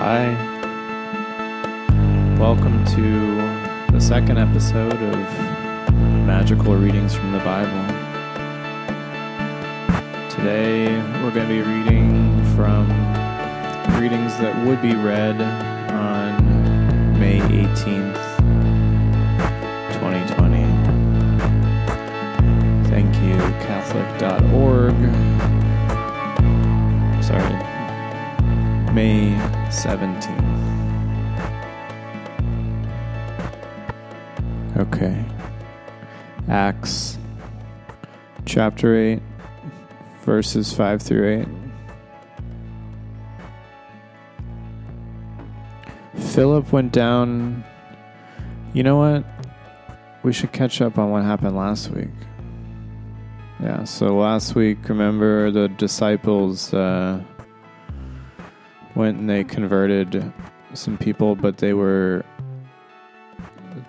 Hi. Welcome to the second episode of Magical Readings from the Bible. Today we're going to be reading from readings that would be read on May 18th, 2020. Thank you, Catholic.org. Sorry, May 17th. Okay. Acts chapter 8, verses 5 through 8. Philip went down. You know what? We should catch up on what happened last week. Yeah, so last week, remember the disciples uh, went and they converted some people, but they were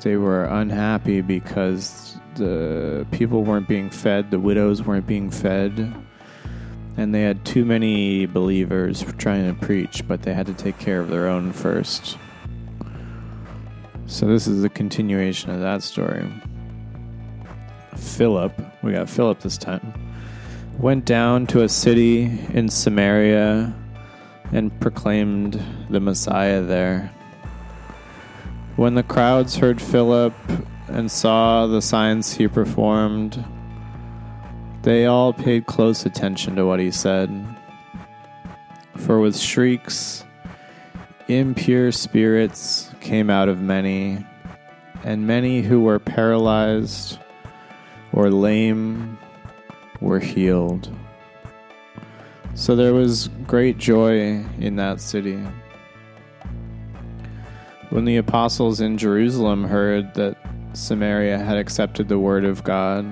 they were unhappy because the people weren't being fed, the widows weren't being fed, and they had too many believers trying to preach, but they had to take care of their own first. So this is the continuation of that story. Philip, we got Philip this time, went down to a city in Samaria and proclaimed the Messiah there. When the crowds heard Philip and saw the signs he performed, they all paid close attention to what he said. For with shrieks, impure spirits came out of many, and many who were paralyzed or lame were healed. So there was great joy in that city. When the apostles in Jerusalem heard that Samaria had accepted the word of God,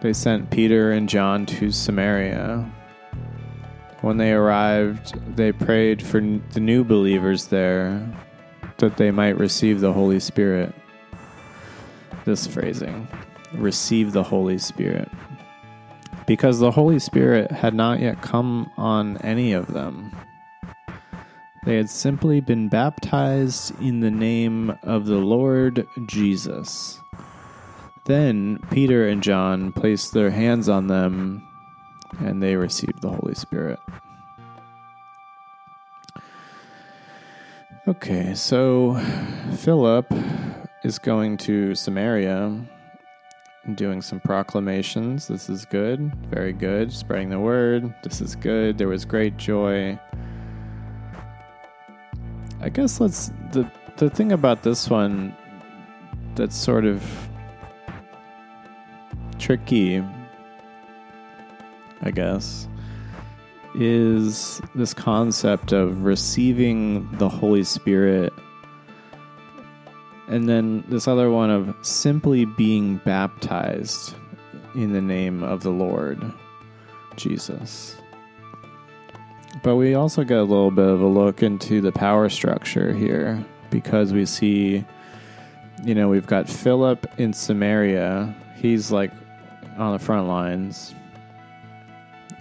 they sent Peter and John to Samaria. When they arrived, they prayed for the new believers there that they might receive the Holy Spirit. This phrasing receive the Holy Spirit. Because the Holy Spirit had not yet come on any of them. They had simply been baptized in the name of the Lord Jesus. Then Peter and John placed their hands on them and they received the Holy Spirit. Okay, so Philip is going to Samaria doing some proclamations. This is good, very good. Spreading the word. This is good. There was great joy. I guess let's the the thing about this one that's sort of tricky, I guess, is this concept of receiving the Holy Spirit and then this other one of simply being baptized in the name of the Lord Jesus. But we also get a little bit of a look into the power structure here because we see, you know, we've got Philip in Samaria. He's like on the front lines.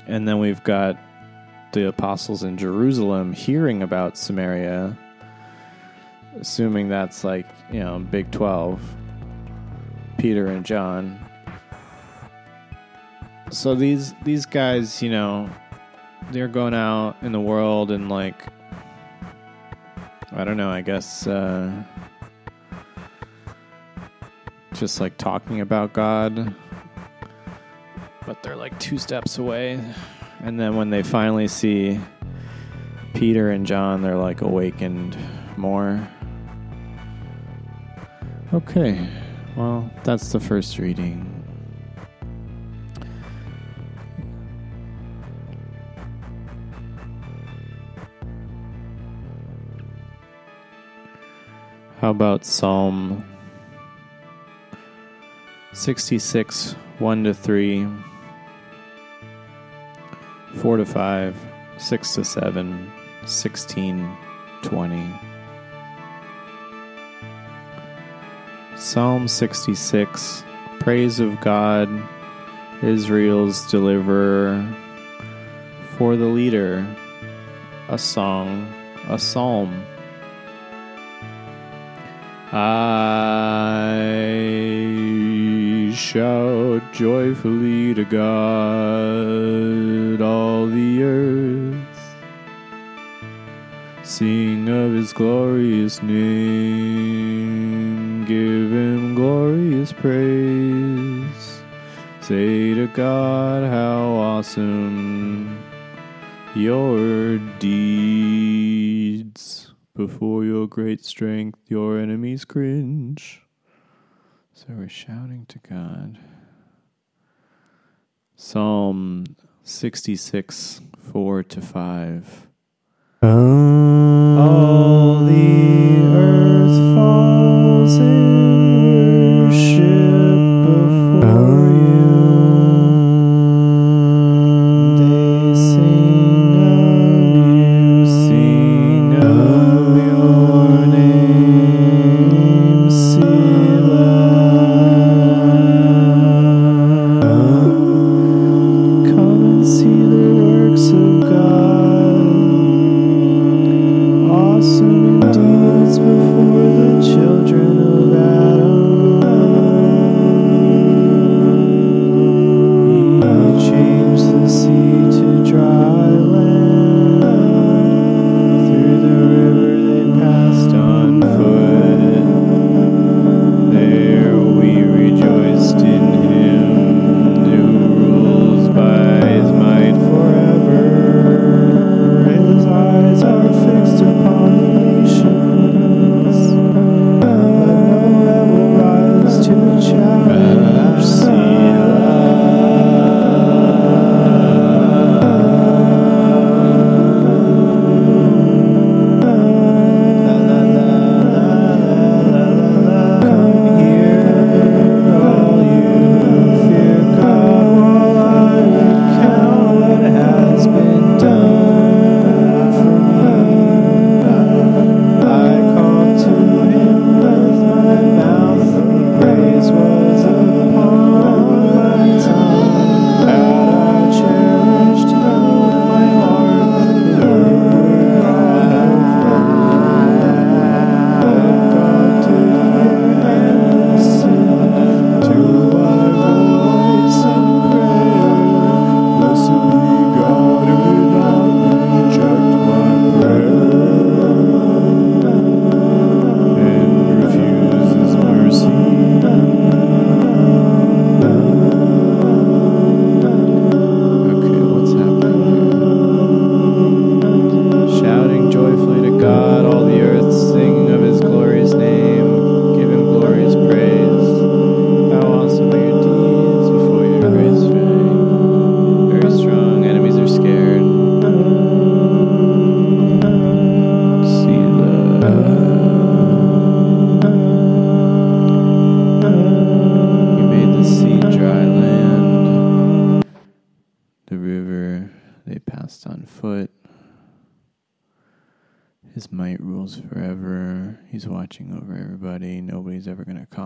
And then we've got the apostles in Jerusalem hearing about Samaria assuming that's like you know Big Twelve, Peter and John. So these these guys, you know, they're going out in the world and like I don't know, I guess uh, just like talking about God, but they're like two steps away, and then when they finally see Peter and John, they're like awakened more. Okay, well, that's the first reading. How about Psalm 66, 1 to 3, 4 to 5, 6 to 7, 16, 20. Psalm 66 Praise of God, Israel's deliverer. For the leader, a song. a psalm. I shout joyfully to God, all the earth. Sing of his glorious name, give him glorious praise. Say to God, how awesome your deeds. Before your great strength, your enemies cringe. So we're shouting to God. Psalm 66, 4 to 5. All the earth falls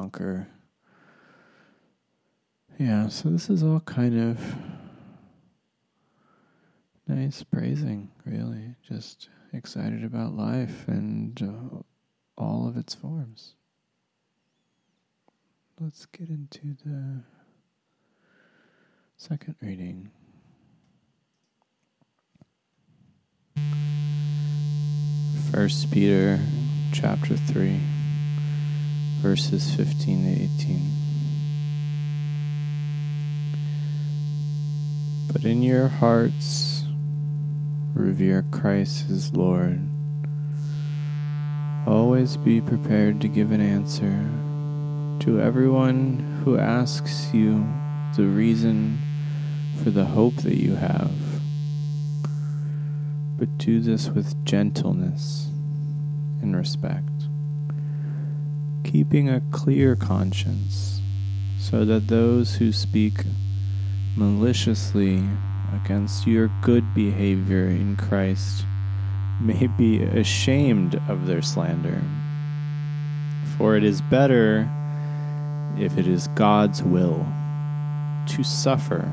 conquer. Yeah, so this is all kind of nice praising, really. Just excited about life and uh, all of its forms. Let's get into the second reading. First Peter chapter 3 verses 15 to 18. But in your hearts revere Christ as Lord. Always be prepared to give an answer to everyone who asks you the reason for the hope that you have. But do this with gentleness and respect, keeping a clear conscience, so that those who speak maliciously against your good behavior in Christ may be ashamed of their slander. For it is better, if it is God's will, to suffer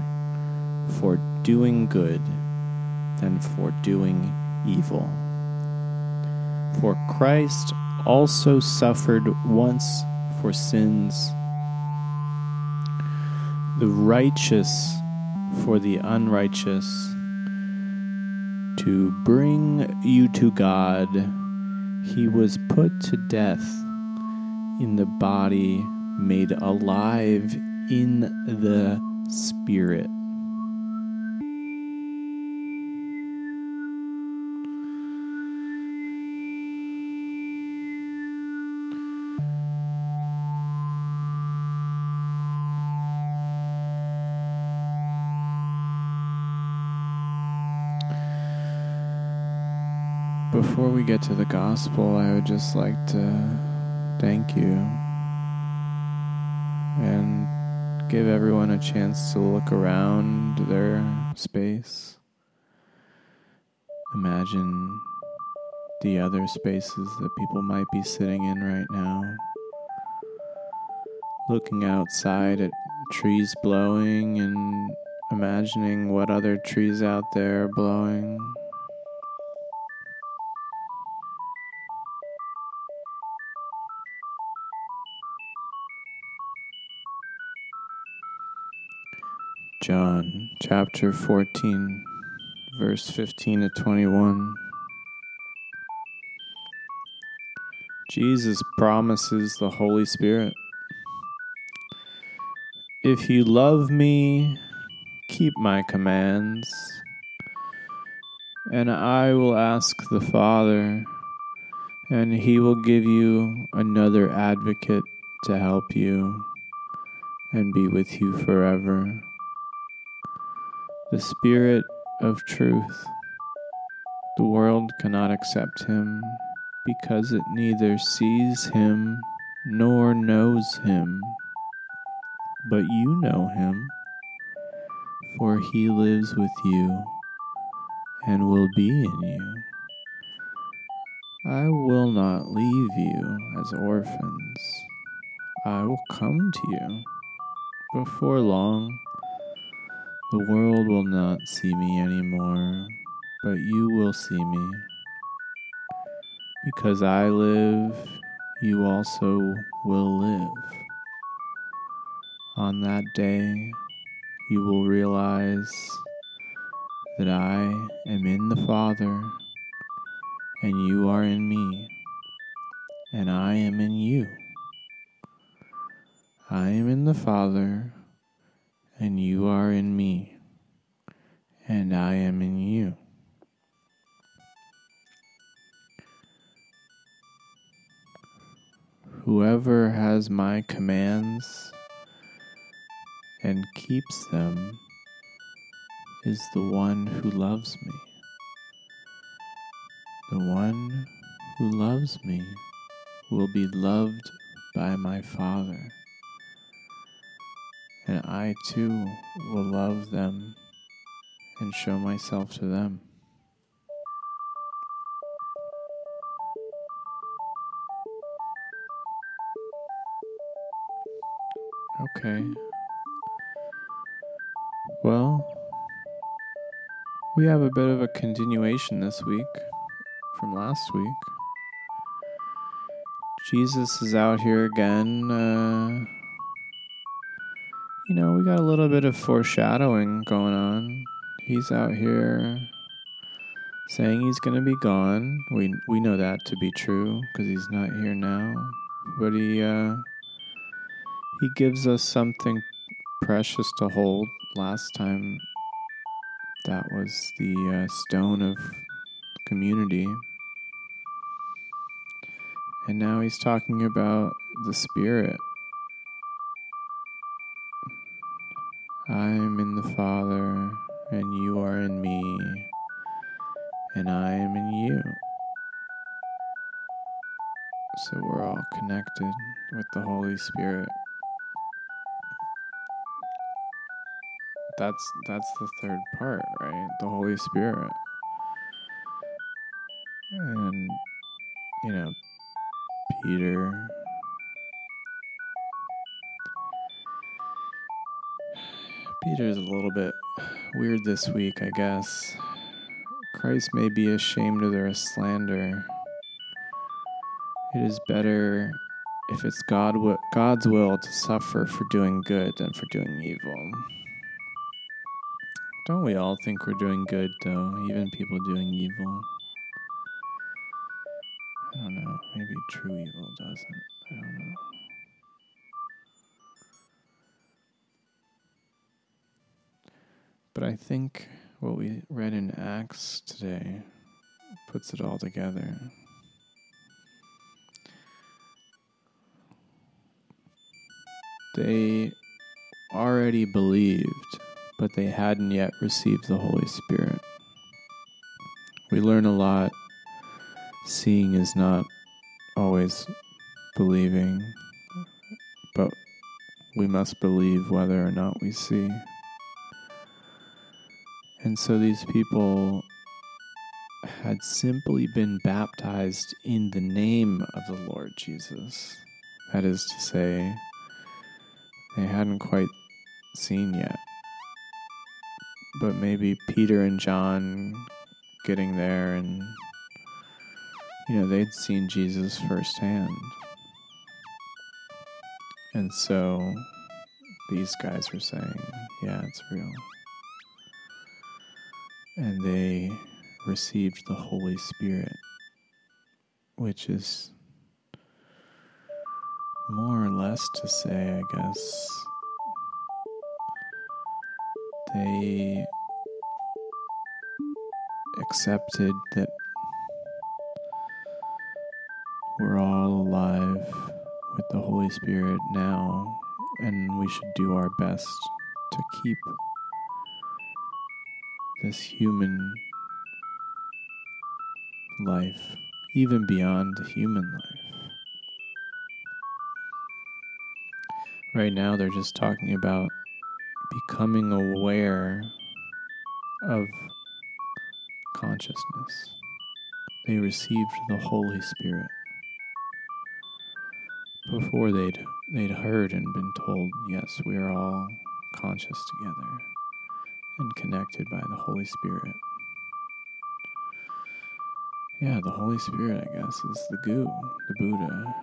for doing good than for doing evil. For Christ also suffered once for sins, the righteous for the unrighteous, to bring you to God. He was put to death in the body, made alive in the spirit. Before we get to the gospel, I would just like to thank you and give everyone a chance to look around their space. Imagine the other spaces that people might be sitting in right now. Looking outside at trees blowing and imagining what other trees out there are blowing. John chapter 14, verse 15 to 21. Jesus promises the Holy Spirit. If you love me, keep my commands, and I will ask the Father, and he will give you another advocate to help you and be with you forever the Spirit of truth. The world cannot accept him because it neither sees him nor knows him. But you know him, for he lives with you and will be in you. I will not leave you as orphans. I will come to you. Before long, the world will not see me anymore, but you will see me. Because I live, you also will live. On that day, you will realize that I am in the Father, and you are in me, and I am in you. I am in the Father and you are in me, and I am in you. Whoever has my commands and keeps them is the one who loves me. The one who loves me will be loved by my Father and I too will love them and show myself to them. Okay. Well, we have a bit of a continuation this week from last week. Jesus is out here again. Uh, you know, we got a little bit of foreshadowing going on. He's out here saying he's going to be gone. We we know that to be true because he's not here now. But he uh, he gives us something precious to hold. Last time, that was the uh, stone of community. And now he's talking about the spirit I am in the Father, and you are in me, and I am in you. So we're all connected with the Holy Spirit. That's that's the third part, right? The Holy Spirit. And you know, Peter Peter's a little bit weird this week, I guess. Christ may be ashamed of their slander. It is better if it's God God's will to suffer for doing good than for doing evil. Don't we all think we're doing good, though, even people doing evil? I don't know. Maybe true evil doesn't. I don't know. I think what we read in Acts today puts it all together. They already believed, but they hadn't yet received the Holy Spirit. We learn a lot. Seeing is not always believing, but we must believe whether or not we see. And so these people had simply been baptized in the name of the Lord Jesus. That is to say, they hadn't quite seen yet. But maybe Peter and John getting there and, you know, they'd seen Jesus firsthand. And so these guys were saying, yeah, it's real. And they received the Holy Spirit, which is more or less to say, I guess, they accepted that we're all alive with the Holy Spirit now, and we should do our best to keep this human life even beyond human life. Right now, they're just talking about becoming aware of consciousness. They received the Holy Spirit before they'd they'd heard and been told, yes, we are all conscious together and connected by the Holy Spirit. Yeah, the Holy Spirit, I guess, is the goo, the Buddha,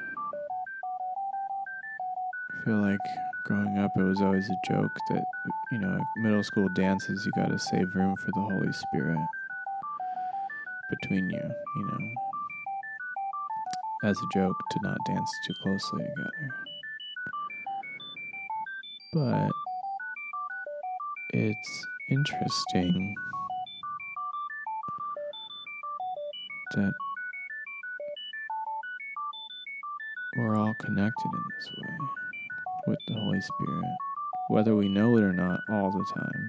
I feel like growing up, it was always a joke that, you know, middle school dances, you got to save room for the Holy Spirit between you, you know, as a joke to not dance too closely together. But it's interesting that we're all connected in this way with the Holy Spirit, whether we know it or not, all the time.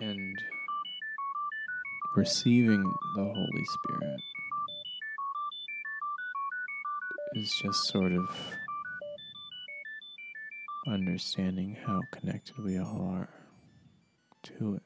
And receiving the Holy Spirit is just sort of understanding how connected we all are to it.